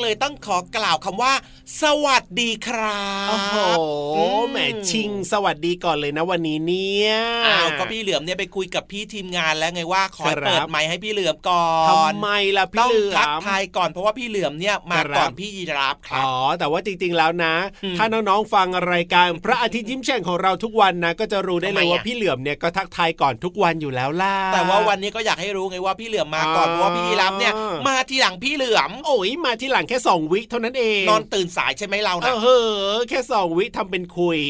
เป็นตัวแรกเลยต้องขอกล่าวคำว่า สวัสดีครับโอ้โหอืมแหมชิง สวัสดีก่อนเลยนะวันนี้เนี่ยอ้าวก็พี่เหลือมเนี่ยไปคุยกับพี่ทีมงานแล้วไงว่าขอครับเปิดไมค์ให้พี่เหลือมก่อนทำไมล่ะพี่ต้องเหลือทักมทายก่อนเพราะว่าพี่เหลือมเนี่ยมาครับก่อนพี่ยีราฟครัอ๋บอแต่ว่าจริงๆแล้วนะอืมถ้าน้องๆฟังรายการพระอาทิตย์ยิ้มแฉ่งของเราทุกวันนะ ก็จะรู้ได้เลยทำไมอะว่าพี่เหลือมเนี่ยก็ทักทายก่อนทุกวันอยู่แล้วล่ะแต่ว่าวันนี้ก็อยากให้รู้ไงว่าพี่เหลือมมาก่อนอ๋อเพราะว่าพี่ยีราฟเนี่ยมาทีหลังพี่เหลือมมโอ้ยมาที่หลังแค่สองวิเท่านั้นเอง นอนตื่นสายใช่ไหมเราเอนะอเฮ้อแค่สองวิทำเป็นคุย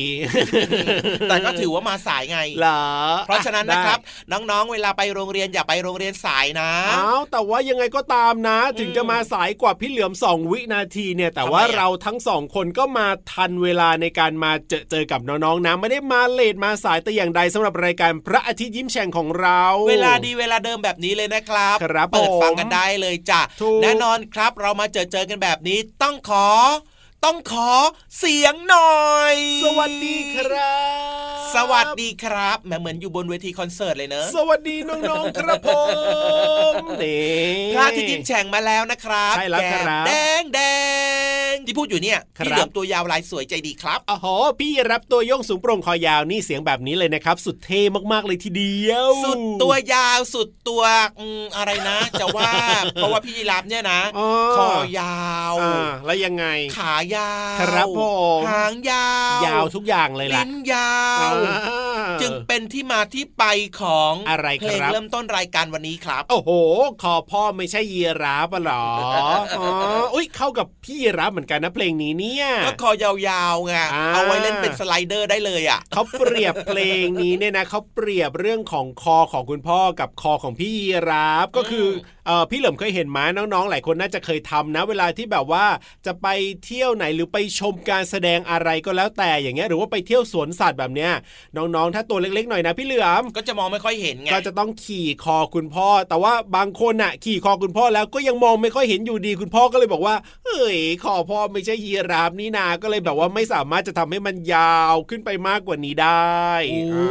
แต่ก็ถือว่ามาสายไงเหรอเพราะฉะนั้นนะครับได้น้องๆ เวลาไปโรงเรียนอย่าไปโรงเรียนสายนะอ้าวแต่ว่ายังไงก็ตามนะ ถึงจะมาสายกว่าพี่เหลือมสองวินาทีเนี่ย แต่ว่าทำไมอะเราทั้งสองคนก็มาทันเวลาในการมาเจอเจอกับน้องๆนะไม่ได้มาเลทมาสายแต่อย่างใดสำหรับรายการพระอาทิตย์ยิ้มแฉ่งของเรา เวลาดีเวลาเดิมแบบนี้เลยนะครับครับเปิดผมฟังกันได้เลยจ้ะถูกแน่นอนครับเรามาเจอเจอกันแบบนี้ต้องขอ ต้องขอเสียงหน่อย สวัสดีครับ สวัสดีครับแหมเหมือนอยู่บนเวทีคอนเสิร์ตเลยเนอะ สวัสดีน้องๆครับผมนี่พระอาทิตย์ยิ้มแฉ่งมาแล้วนะครับใช่แล้วครับแก้มแดงแดงที่พูดอยู่เนี่ยครับพี่เหลือมตัวยาวลายสวยใจดีครับอ๋อพี่รับตัวโยงสูงโปร่งคอยาวนี่เสียงแบบนี้เลยนะครับ สุดเท่มากๆเลยทีเดียว สุดตัวยาวสุดตัวอืมอะไรนะ จะว่าเพราะว่าพี่ยีรับเนี่ยนะอ๋อคอยาวอ่าแล้วยังไงขายาวครับผมหางยาว ยาวทุกอย่างเลยล่ะลิ้นยาวอ่าจึงเป็นที่มาที่ไปของอะไรเพลงครับเริ่มต้นรายการวันนี้ครับ โอ้โห คอพ่อไม่ใช่ยีราฟอะเหรออ๋ออุ้ยเข้ากับพี่ยีราฟเหมือนกันนะเพลงนี้เนี่ยก็คอยาวๆไงอ่าเอาไว้เล่นเป็นสไลเดอร์ได้เลยอะเขาเปรียบเพลงนี้เนี่ยนะเขาเปรียบเรื่องของคอของคุณพ่อกับคอของพี่ยีราฟก็คือเออพี่เหลิมเคยเห็นไหมน้องๆ หลายคนน่าจะเคยทำนะ เวลาที่แบบว่าจะไปเที่ยวไหนหรือไปชมการแสดงอะไรก็แล้วแต่อย่างเงี้ยหรือว่าไปเที่ยวสวนสัตว์แบบเนี้ยน้องๆ ถ้าตัวเล็กๆหน่อยนะพี่เหลือมก็จะมองไม่ค่อยเห็นไงก็จะต้องขี่คอคุณพ่อ แต่ว่าบางคนน่ะ ขี่คอคุณพ่อแล้วก็ยังมองไม่ค่อยเห็นอยู่ดีคุณพ่อก็เลยบอกว่าเฮ้ยคอพ่อไม่ใช่ยีราฟนี่นาก็เลยแบบว่าไม่สามารถจะทำให้มันยาวขึ้นไปมากกว่านี้ได้โอ้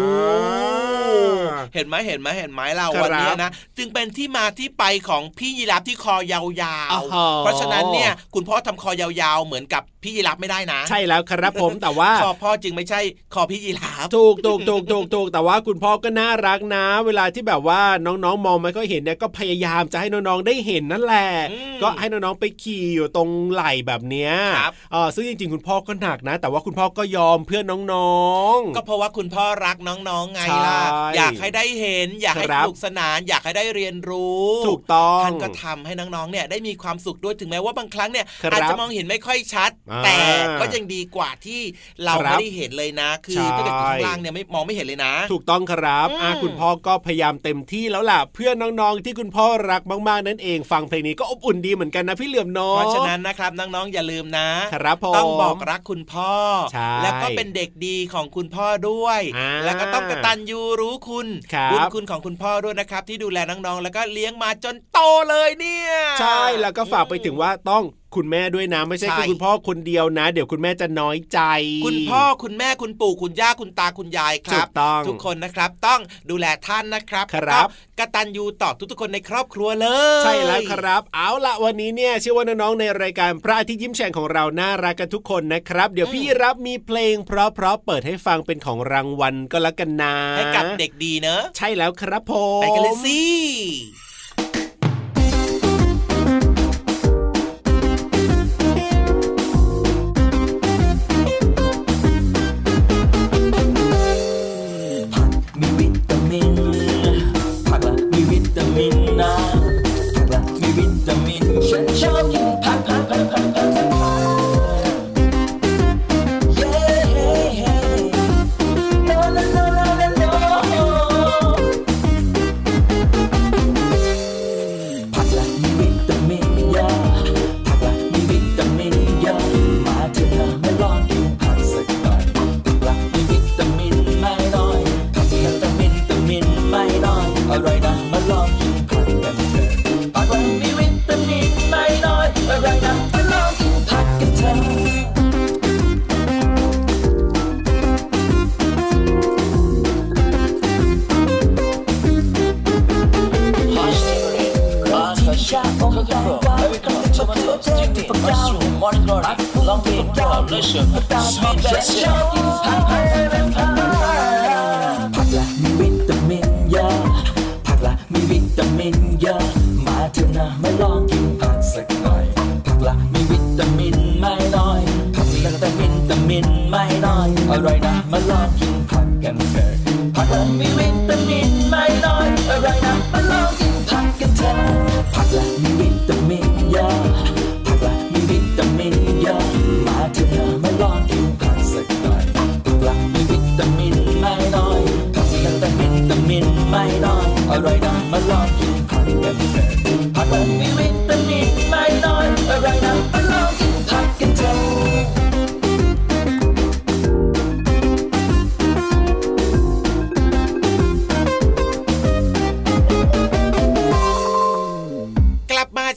อ่าเห็นไหมเห็นไหมเห็นไหมเราครับวันเนี้ยนะจึงเป็นที่มาที่ไปของพี่ยีราฟที่คอยาวอ๋อๆเพราะฉะนั้นเนี่ยคุณพ่อทำคอยาวๆ เหมือนกับพี่ยีราฟไม่ได้นะ ใช่แล้วครับผมแต่ว่าคอพ่อจึงไม่ใช่คอพี่ยีราฟถูกถูกถูกถูกถูกแต่ว่าคุณพ่อก็น่ารักนะ เวลาที่แบบว่าน้องๆ มองไม่ค่อยเห็นเนี่ยก็พยายามจะให้น้องๆได้เห็นนั่นแหละอืมก็ให้น้องๆไปขี่อยู่ตรงไหล่แบบเนี้ยครับเออซึ่งจริงๆ คุณพ่อก็หนักนะ แต่ว่าคุณพ่อก็ยอมเพื่อนน้องก็เพราะว่าคุณพ่อรักน้องๆไงใช่ล่ะอยากให้ได้เห็น อยากให้ครัสบนุกสนาน อยากให้ได้เรียนรู้ ถูกต้องท่านก็ทำให้น้องๆเนี่ยได้มีความสุขด้วยถึงแม้ว่าบางครั้งเนี่ยครับอาจจะมองเห็นไม่ค่อยชัดอ่าแต่ก็ยังดีกว่าที่เราครับไม่ได้เห็นเลยนะ คือใช่ถ้าเกิดอยู่ข้างล่างเนี่ยไม่มองไม่เห็นเลยนะ ถูกต้องครับอืมอะคุณพ่อก็พยายามเต็มที่แล้วล่ะเพื่อนน้องๆที่คุณพ่อรักมากๆนั่นเองฟังเพลงนี้ก็อบอุ่นดีเหมือนกันนะพี่เหลือมน้องเพราะฉะนั้นนะครับน้องๆอย่าลืมนะครับผมต้องบอกรักคุณพ่อใช่แล้วก็เป็นเด็กดีของคุณพ่อด้วยอ่าแล้วก็ต้องกตัญญูรู้คุณครับบุญคุณของคุณพ่อด้วยนะครับ ที่ดูแลน้องๆแล้วก็เลี้ยงมาจนโตเลยเนี่ย ใช่แล้วก็ฝากไปถึงว่าต้องคุณแม่ด้วยนะไม่ใช่ใช่แค่คุณพ่อคนเดียวนะ เดี๋ยวคุณแม่จะน้อยใจ คุณพ่อคุณแม่คุณปู่คุณย่าคุณตาคุณยายคถูรับกต้องทุกคนนะครับต้องดูแลท่านนะครับครับแล้วก็กตัญญูต่อทุกๆคนในครอบครัวเลย ใช่แล้วครับ เอาละวันนี้เนี่ยเชื่อว่าน้องๆในรายการพระอาทิตย์ยิ้มแฉ่งของเราน่ารักกันทุกคนนะครับ เดี๋ยวพี่รับมีเพลง เพราะๆเปิดให้ฟังเป็นของรางวัลก็แล้วกันนะให้กับเด็กดีเนอะใช่แล้วครับผมไปกันเลยสิ ผักละมีวิตามินเยอะผักละมีวิตามินเยอะมาเถอะนะมาลองกินผักสักหน่อยผักละมีวิตามินไม่น้อยผักละแต่วิตามินไม่น้อยอร่อยนะมาลองกินผักกันเถอะผักละมีวิตามินไม่น้อยอร่อยนะมาลองกินผักกันเถอะผักละมีวิตามินเยอะ ไม่นอนอร่อยนะมาลองกินผักกันเถอะผักมันมีวิตามินไม่น้อยอร่อยนะ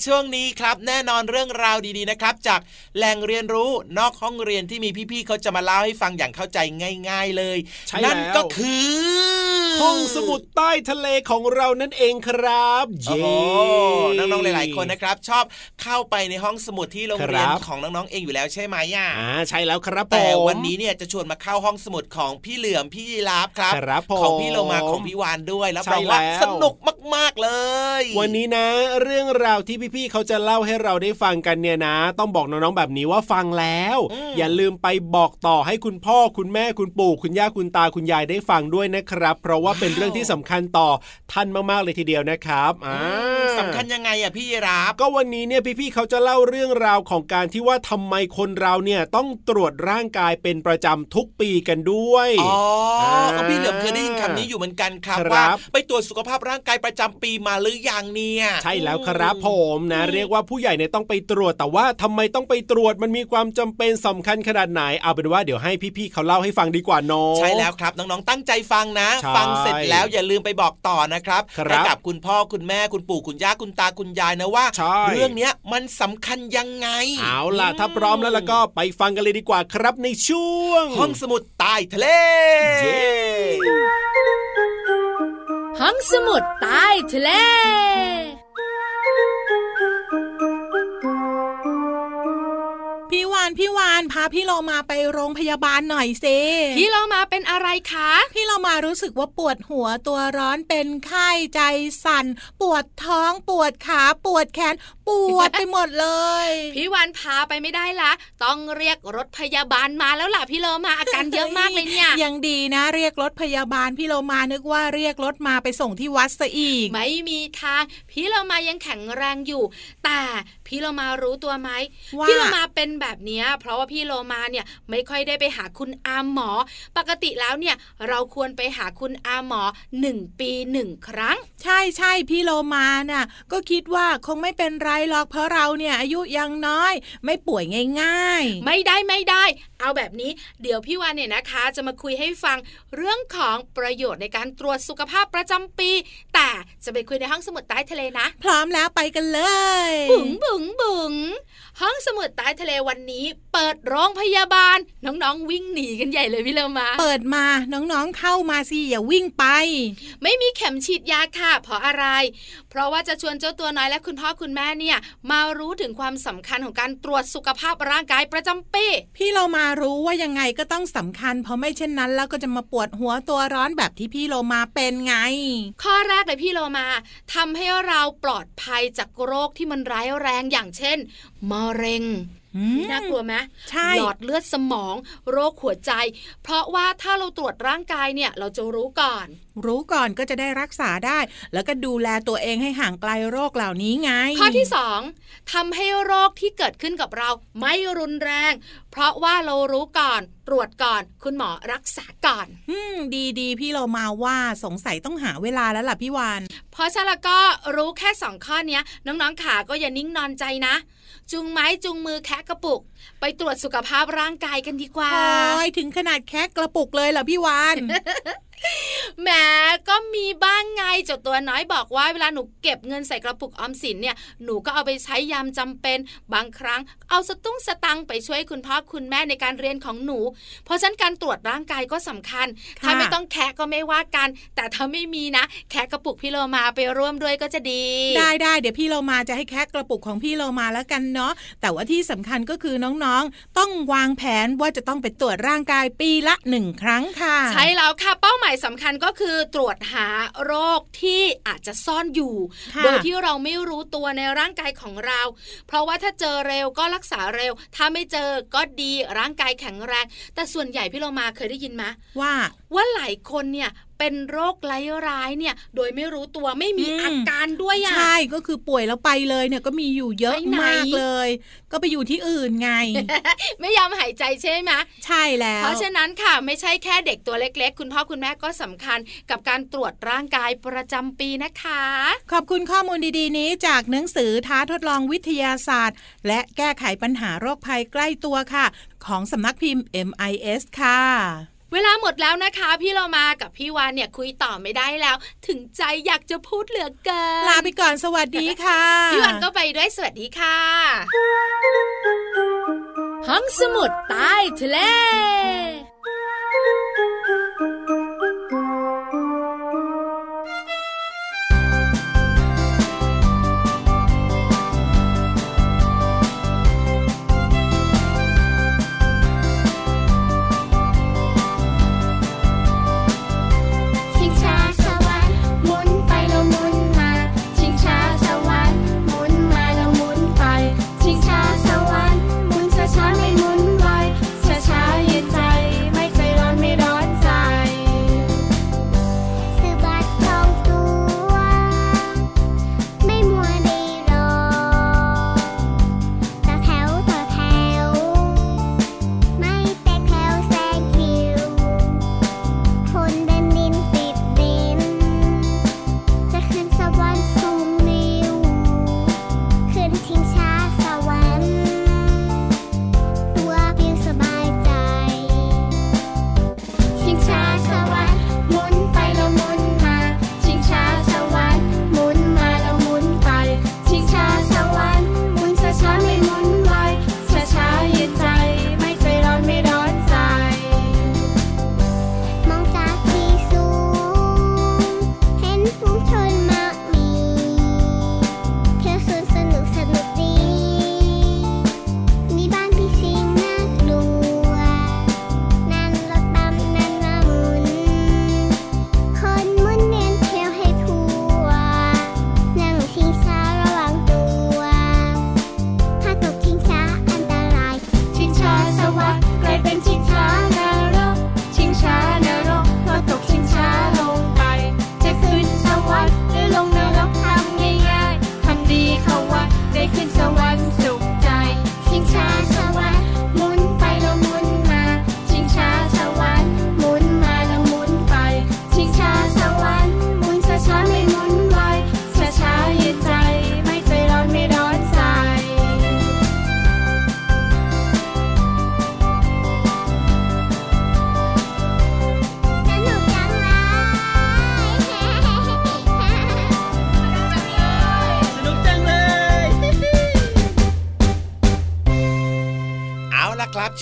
ช่วงนี้ครับ แน่นอนเรื่องราวดีๆนะครับจากแหล่งเรียนรู้นอกห้องเรียนที่มีพี่ๆเขาจะมาเล่าให้ฟังอย่างเข้าใจง่าย ๆเลยใช่นั่นแล้วก็คือ ห้องสมุดใต้ทะเลของเรานั่นเองครับโอ้เย้โหน้องๆหลายๆคนนะครับ ชอบเข้าไปในห้องสมุดที่โรงเรียนครับของน้องๆเองอยู่แล้วใช่ไหมย่าอ่าใช่แล้วครับแต่ผมวันนี้เนี่ยจะชวนมาเข้าห้องสมุดของพี่เหลือมพี่ยีราฟครับครับผมของพี่โลมาของพี่วานด้วยแล้วใช่บอกว่าแล้วสนุกมากๆเลย วันนี้นะ เรื่องราวที่พี่ๆเขาจะเล่าให้เราได้ฟังกันเนี่ยนะ ต้องบอกน้องๆแบบนี้ว่าฟังแล้ว อย่าลืมไปบอกต่อให้คุณพ่อคุณแม่คุณปู่คุณย่าคุณตาคุณยายได้ฟังด้วยนะครับ เพราะว่าเป็นเรื่องที่สำคัญต่อท่านมากๆเลยทีเดียวนะครับอ่าสำคัญยังไงอะพี่ยีราฟก็วันนี้เนี่ยพี่ๆเขาจะเล่าเรื่องราวของการที่ว่าทำไมคนเราเนี่ยต้องตรวจร่างกายเป็นประจำทุกปีกันด้วยอ๋ออ่าก็พี่เหลือมเคยได้ยินคำนี้อยู่เหมือนกันครับครับว่าไปตรวจสุขภาพร่างกายประจำปีมาหรือยังเนี่ย ใช่แล้วครับผมนะ เรียกว่าผู้ใหญ่เนี่ยต้องไปตรวจ แต่ว่าทำไมต้องไปตรวจมันมีความจำเป็นสำคัญขนาดไหนเอาเป็นว่าเดี๋ยวให้พี่ๆเขาเล่าให้ฟังดีกว่าน้องใช่แล้วครับน้องๆตั้งใจฟังนะใช่ฟังเสร็จแล้วอย่าลืมไปบอกต่อนะครับครับให้กับคุณพ่อคุณแม่คุณปู่คุณย่าคุณตาคุณยายนะว่าใช่เรื่องเนี้ยมันสำคัญยังไงเอาล่ะถ้าพร้อมแล้วแล้วก็ไปฟังกันเลยดีกว่าครับในช่วง ห้องสมุดใต้ทะเลเย้ห้องสมุดใต้ทะเล พี่วานพาพี่โลมาไปโรงพยาบาลหน่อยสิพี่เรามาเป็นอะไรคะ พี่โลมารู้สึกว่าปวดหัวตัวร้อนเป็นไข้ใจสั่น ปวดท้องปวดขาปวดแขนปวดไปหมดเลย พี่วานพาไปไม่ได้ละ ต้องเรียกรถพยาบาลมาแล้วล่ะพี่เลอมาอาการเยอะมากเลยเนี่ย ยังดีนะ เรียกรถพยาบาลพี่โลมานึกว่าเรียกรถมาไปส่งที่วัดซะอีก ไม่มีทาง พี่เรามายังแข็งแรงอยู่ แต่พี่เรามารู้ตัวไหมว่าพี่เรามาเป็นแบบเนี้ยเพราะว่าพี่โลมาเนี่ยไม่ค่อยได้ไปหาคุณอาหมอ ปกติแล้วเนี่ยเราควรไปหาคุณอาหมอหนึ่งปีหนึ่งครั้ง ใช่ใช่พี่โลมาน่ะก็คิดว่าคงไม่เป็นไรหรอกเพราะเราเนี่ยอายุยังน้อย ไม่ป่วยง่ายไม่ได้ไม่ได้ เอาแบบนี้เดี๋ยวพี่วานเนี่ยนะคะ จะมาคุยให้ฟังเรื่องของประโยชน์ในการตรวจสุขภาพประจำปี แต่จะไปคุยในห้องสมุดใต้ทะเลนะๆพร้อมแล้วไปกันเลยบุ๋งบุ๋งบุ๋งห้องสมุดใต้ทะเลวันนี้ เปิดโรงพยาบาล น้องๆ วิ่งหนีกันใหญ่เลยพี่เลมา เปิดมาน้องๆเข้ามาสิอย่าวิ่งไป ไม่มีเข็มฉีดยาค่ะเพราะอะไร เพราะว่าจะชวนเจ้าตัวน้อยและคุณพ่อคุณแม่เนี่ย มารู้ถึงความสำคัญของการตรวจสุขภาพร่างกายประจำปีพี่เรามารู้ว่ายังไงก็ต้องสำคัญ เพราะไม่เช่นนั้น แล้วก็จะมาปวดหัวตัวร้อนแบบที่พี่โลมาเป็นไง ข้อแรกเลยพี่โลมาทำให้เราปลอดภัยจากโรคที่มันร้ายแรงอย่างเช่นมะเร็ง น่ากลัวไหมใช่หลอดเลือดสมอง โรคหัวใจ เพราะว่าถ้าเราตรวจร่างกายเนี่ยเราจะรู้ก่อน รู้ก่อนก็จะได้รักษาได้ แล้วก็ดูแลตัวเองให้ห่างไกลโรคเหล่านี้ไง ข้อที่สองทำให้โรคที่เกิดขึ้นกับเราไม่รุนแรง เพราะว่าเรารู้ก่อน ตรวจก่อน คุณหมอรักษาก่อนอืมดีดีๆพี่เรามาว่าสงสัยต้องหาเวลาแล้วล่ะพี่วานเพราะฉะนั้นแล้วก็รู้แค่สองข้อเนี้ยน้องๆขาก็อย่านิ่งนอนใจนะ จุงไม้จุงมือแคะกระปุก ไปตรวจสุขภาพร่างกายกันดีกว่าโอ้ยถึงขนาดแค่กระปุกเลยเหรอพี่วาน แหมก็มีบ้างไงเจ้าตัวน้อยบอกว่าเวลาหนูเก็บเงินใส่กระปุกออมสินเนี่ยหนูก็เอาไปใช้ยามจำเป็น บางครั้งเอาสตุ้งสตังค์ไปช่วยคุณพ่อคุณแม่ในการเรียนของหนู เพราะฉะนั้นการตรวจร่างกายก็สำคัญค่ะถ้าไม่ต้องแคะก็ไม่ว่ากัน แต่ถ้าไม่มีนะ แคะกระปุกพี่โลมาไปร่วมด้วยก็จะดี ได้ได้เดี๋ยวพี่เรามาจะให้แค่กระปุกของพี่เรามาแล้วกันเนาะแต่ว่าที่สำคัญก็คือน้องๆ ต้องวางแผนว่าจะต้องไปตรวจร่างกายปีละหนึ่งครั้งค่ะ ใช่แล้วค่ะเป้าหมายสำคัญก็คือตรวจหาโรคที่อาจจะซ่อนอยู่ค่ะโดยที่เราไม่รู้ตัวในร่างกายของเรา เพราะว่าถ้าเจอเร็วก็รักษาเร็ว ถ้าไม่เจอก็ดีร่างกายแข็งแรง แต่ส่วนใหญ่พี่เรามาเคยได้ยินไหมว่าว่าหลายคนเนี่ย เป็นโรคไร้ร้ายเนี่ย โดยไม่รู้ตัวไม่มีอืมอาการด้วยอะใช่ก็คือป่วยแล้วไปเลยเนี่ยก็มีอยู่เยอะไปไหนมากเลย ก็ไปอยู่ที่อื่นไง ไม่ยอมหายใจใช่ไหมใช่แล้ว เพราะฉะนั้นค่ะไม่ใช่แค่เด็กตัวเล็ก ๆ คุณพ่อคุณแม่ก็สำคัญกับการตรวจร่างกายประจำปีนะคะ ขอบคุณข้อมูลดีๆ นี้จากหนังสือท้าทดลองวิทยาศาสตร์ และแก้ไขปัญหาโรคภัยใกล้ตัวค่ะ ของสำนักพิมพ์ MIS ค่ะ เวลาหมดแล้วนะคะ พี่เรามากับพี่วานเนี่ยคุยต่อไม่ได้แล้ว ถึงใจอยากจะพูดเหลือเกินลาไปก่อนสวัสดีค่ะ พี่วานก็ไปด้วยสวัสดีค่ะห้องสมุดใต้ทะเล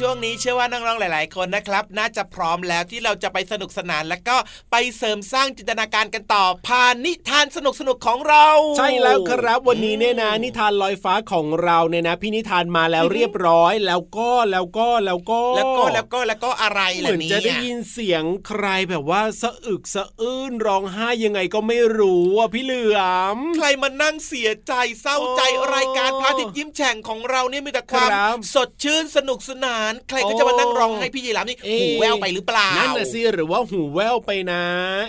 ช่วงนี้เชื่อว่าน้องๆหลาย ๆ คนนะครับ น่าจะพร้อมแล้วที่เราจะไปสนุกสนานและก็ไปเสริมสร้างจินตนาการกันต่อผ่านนิทานสนุกๆของเรา ใช่แล้วครับวันนี้เนี่ยนะนิทานลอยฟ้าของเราเนี่ยนะ พี่นิทานมาแล้วเรียบร้อย แล้วก็แล้วก็แล้วก็แล้วก็แล้วก็แล้วก็อะไรเหล่ะมือนเนี่จะได้ยินเสียงใครแบบว่าสะอึกสะอื้นร้องไห้ยังไงก็ไม่รู้อะพี่เหลือมใครมานั่งเสียใจเศร้าใจโอ้รายการพระอาทิตย์ยิ้มแฉ่งของเราเนี่ยมีแต่ความครับสดชื่นสนุกสนานใครก็จะมานั่งร้องให้พี่ยีราฟนี่เอ๊ะหูแววไปหรือเปล่านั่นน่ะสิหรือว่าหูแววไปนะ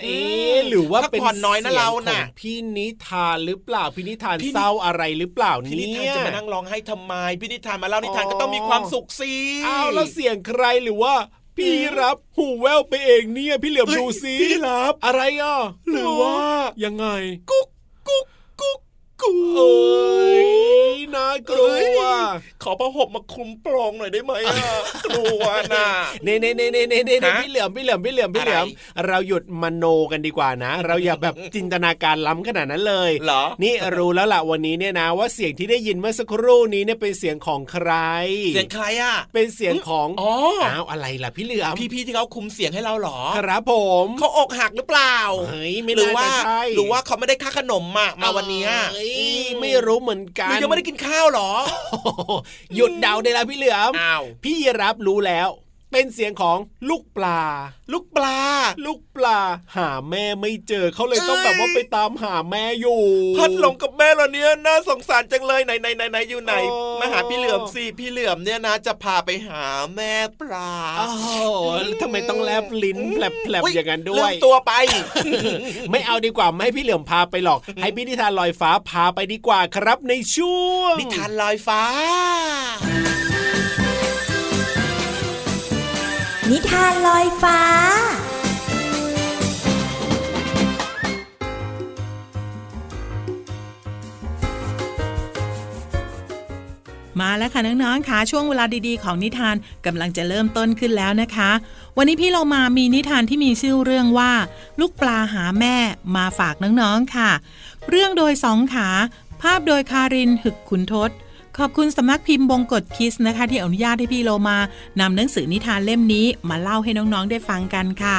เอ๊อืะมหรือว่าพักเป็นผ่อนน้อยนะสีงเราของน่ะพี่นิทานหรือเปล่าพี่นิทานพี่นิเศร้าอะไรหรือเปล่าพี่นิเนี่ทานยจะมานั่งร้องให้ทำไมพี่นิทานมาเล่านิทานอ๋อก็ต้องมีความสุขสิอ้าวแล้วเสียงใครหรือว่าพี่รับหูแววไปเองเนี่ยพี่เหลือมเอ้ยดูสิพี่รับอะไรอะหรือว่ายังไง กุ๊กกุ๊กกุ๊กกุ๊กเอ้ยน่ากลัวเอ้ย ขอผ้าห่มมาคลุมโปรงหน่อยได้ไหมอะกลัวน่ะเน่เน่เน่เน่เน่เน่ฮะพี่เหลือมพี่เหลือมพี่เหลือมพี่เหลือมอะไรเราหยุดมโนกันดีกว่านะ เราอย่าแบบจินตนาการล้ำขนาดนั้นเลยเหรอนี่รู้แล้วล่ะวันนี้เนี่ยนะ ว่าเสียงที่ได้ยินเมื่อสักครู่นี้เนี่ยเป็นเสียงของใคร เสียงใครอะ เป็นเสียงของอ๋ออ้าวอะไรล่ะพี่เหลือมพี่ๆที่เขาคุมเสียงให้เราเหรอครับผมเขาอกหักหรือเปล่าเฮ้ยไม่หรือน่าว่าจะใช่หรือว่าเขาไม่ได้ค่าขนมมามาวันเนี้ยเอ้ยไม่รู้เหมือนหกัรืนอยังไม่ได้กินข้าวเหรอโอ้โหหยุดเดาได้แล้วพี่เหลือมอ้าวพี่รับรู้แล้ว เป็นเสียงของลูกปลา ลูกปลา ลูกปลา หาแม่ไม่เจอเขาเลยต้องแบบว่าไปตามหาแม่อยู่พัดหลงกับแม่เหรอเนี่ยน่าสงสารจังเลยไหนไหนไหนไหนอยู่ไหนโอ้มาหาพี่เหลือมสิพี่เหลือมเนี่ยนะจะพาไปหาแม่ปลาอ้าวทำไมต้องแลบลิ้นแผลบๆอย่างนั้นด้ลืวยมตัวไป ไม่เอาดีกว่าไม่ให้พี่เหลือมพาไปหรอก ให้พี่นิทานลอยฟ้าพาไปดีกว่าครับในช่วงนิทานลอยฟ้า นิทานลอยฟ้า มาแล้วค่ะน้องๆค่ะช่วงเวลาดีๆ ของนิทานกำลังจะเริ่มต้นขึ้นแล้วนะคะ วันนี้พี่เรามามีนิทานที่มีชื่อเรื่องว่า ลูกปลาหาแม่มาฝากน้องๆค่ะ เรื่องโดยสองขา ภาพโดยคารินหึกขุนทศ ขอบคุณสำนักพิมพ์บงกฎคิสนะคะ ที่อนุญาตให้พี่โลมานำหนังสือนิทานเล่มนี้มาเล่าให้น้องๆได้ฟังกันค่ะ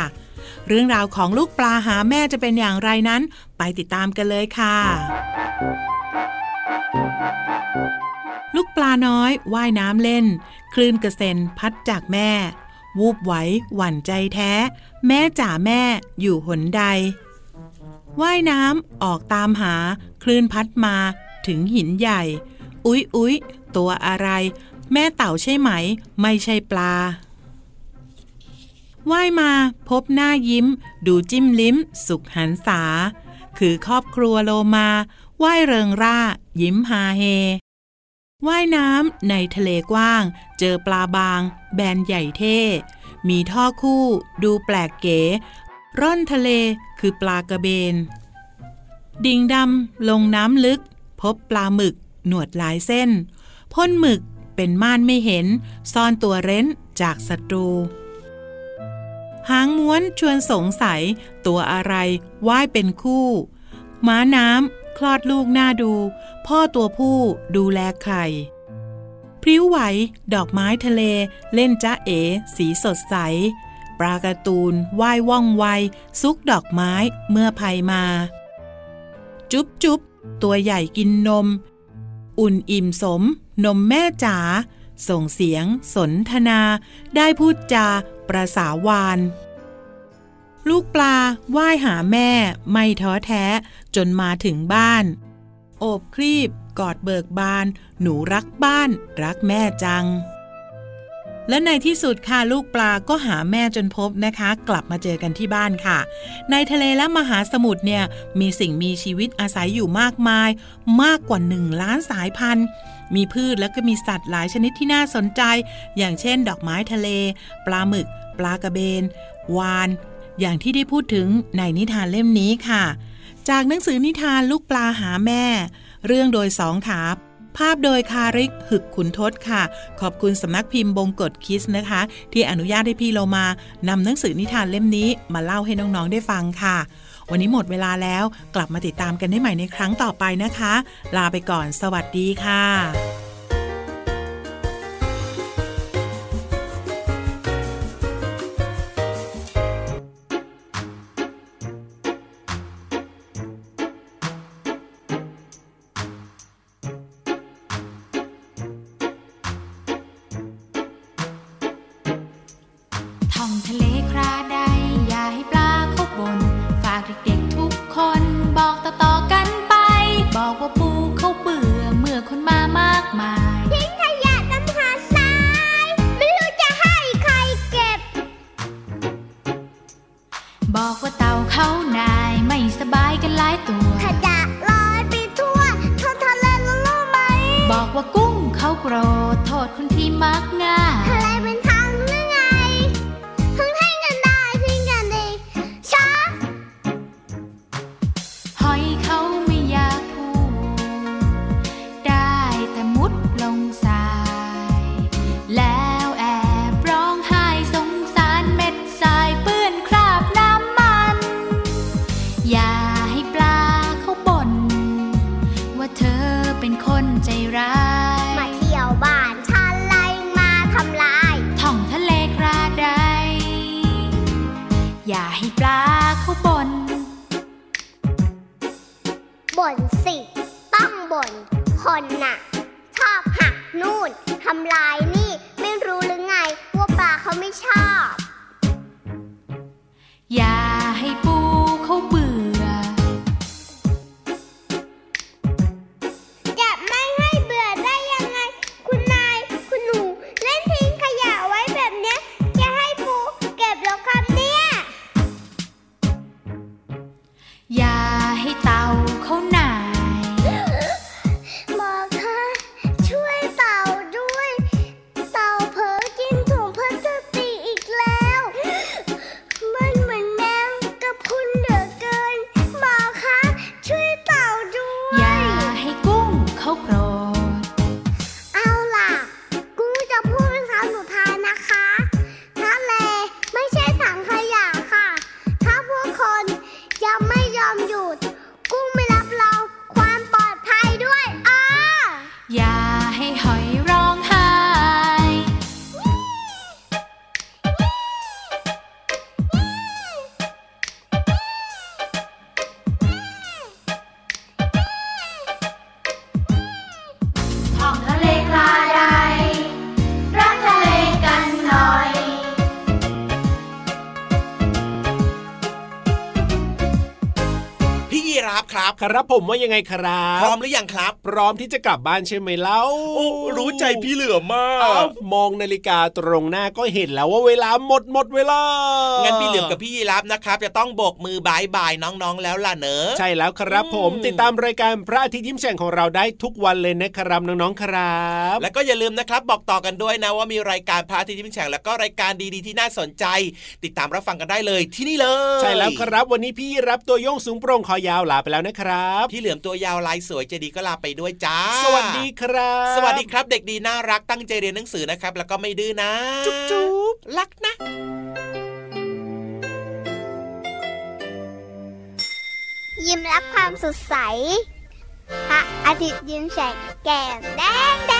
เรื่องราวของลูกปลาหาแม่จะเป็นอย่างไรนั้น ไปติดตามกันเลยค่ะ ลูกปลาน้อยว่ายน้ำเล่น คลื่นกระเซ็นพัดจากแม่ วูบไหวหวั่นใจแท้ แม่จ๋าแม่อยู่หนใดว่ายน้ำออกตามหา คลื่นพัดมาถึงหินใหญ่ อุ๊ยอุ๊ยตัวอะไร แม่เต่าใช่ไหม ไม่ใช่ปลาว่ายมาพบหน้ายิ้ม ดูจิ้มลิ้ม สุขหันษา คือครอบครัวโลมาว่ายเริงร่า ยิ้มฮาเฮว่ายน้ำในทะเลกว้าง เจอปลาบาง แบนใหญ่เท่ มีท่อคู่ ดูแปลกเก๋ ร่อนทะเลคือปลากระเบน ดิ่งดำลงน้ำลึก พบปลาหมึก หนวดหลายเส้น พ่นหมึกเป็นม่านไม่เห็น ซ่อนตัวเร้นจากศัตรู หางม้วนชวนสงสัย ตัวอะไรว่ายเป็นคู่ ม้าน้ำคลอดลูกหน้าดู พ่อตัวผู้ดูแลไข่พริ้วไหว ดอกไม้ทะเล เล่นจ้าเอ๋ สีสดใส ปลาการ์ตูนว่ายว่องไว ซุกดอกไม้เมื่อภัยมา จุ๊บจุ๊บตัวใหญ่กินนม อุ่นอิ่มสม นมแม่จ๋าส่งเสียง สนทนา ได้พูดจา ประสาวาน ลูกปลาว่ายหาแม่ ไม่ท้อแท้ จนมาถึงบ้าน โอบครีบ กอดเบิกบาน หนูรักบ้าน รักแม่จัง และในที่สุดค่ะลูกปลาก็หาแม่จนพบนะคะ กลับมาเจอกันที่บ้านค่ะ ในทะเลและมหาสมุทรเนี่ยมีสิ่งมีชีวิตอาศัยอยู่มากมาย มากกว่าหนึ่งล้านสายพันธุ์ มีพืชและก็มีสัตว์หลายชนิดที่น่าสนใจ อย่างเช่น ดอกไม้ทะเล ปลาหมึก ปลากระเบน วาน อย่างที่ได้พูดถึงในนิทานเล่มนี้ค่ะ จากหนังสือนิทานลูกปลาหาแม่ เรื่องโดยสองขา ภาพโดยคาริกหึกขุนทศค่ะ ขอบคุณสำนักพิมพ์บงกฎคิสนะคะ ที่อนุญาตให้พี่เรามานำหนังสือนิทานเล่มนี้มาเล่าให้น้องๆได้ฟังค่ะ วันนี้หมดเวลาแล้วกลับมาติดตามกันได้ใหม่ในครั้งต่อไปนะคะ ลาไปก่อนสวัสดีค่ะ อย่าให้ปลาเขาบ่นบ่นสิ ต้องบ่นคนน่ะ ชอบหักนู่นทำลายนี่ ไม่รู้หรือไง ว่าปลาเขาไม่ชอบ อย่าให้ ครับครับผมว่ายังไงครับ พร้อมหรือยังครับ พร้อมที่จะกลับบ้านใช่ไหมเล่าโอ้รู้ใจพี่เหลือมากอ้าวมองนาฬิกาตรงหน้าก็เห็นแล้วว่าเวลาหมดหมดเวลางั้งั้นพี่เหลือมกับพี่ยีราฟนะครับ จะต้องโบกมือบายบายน้องๆแล้วล่ะเนอะใช่แล้วครับผมอืมติดตามรายการพระอาทิตย์ยิ้มแฉ่งของเราได้ทุกวันเลยนะครับน้องๆครับ แล้วก็อย่าลืมนะครับบอกต่อกันด้วยนะว่ามีรายการพระอาทิตย์ยิ้มแฉ่งแล้วก็รายการดีๆที่น่าสนใจ ติดตามรับฟังกันได้เลยที่นี่เลย ใช่แล้วครับวันนี้พี่รับตัวโยงสูงโปร่งคอยาวลาไปแล้วนะครับพี่เหลือมตัวยาวลายสวยใจดีก็ลาไปด้วยจ้า สวัสดีครับ สวัสดีครับเด็กดีน่ารักตั้งใจเรียนหนังสือนะครับ แล้วก็ไม่ดื้อนะ จุ๊บจุ๊บรักนะยิ้มรับความสดใส พระอาทิตย์ยิ้มแฉกแก้มแดงแด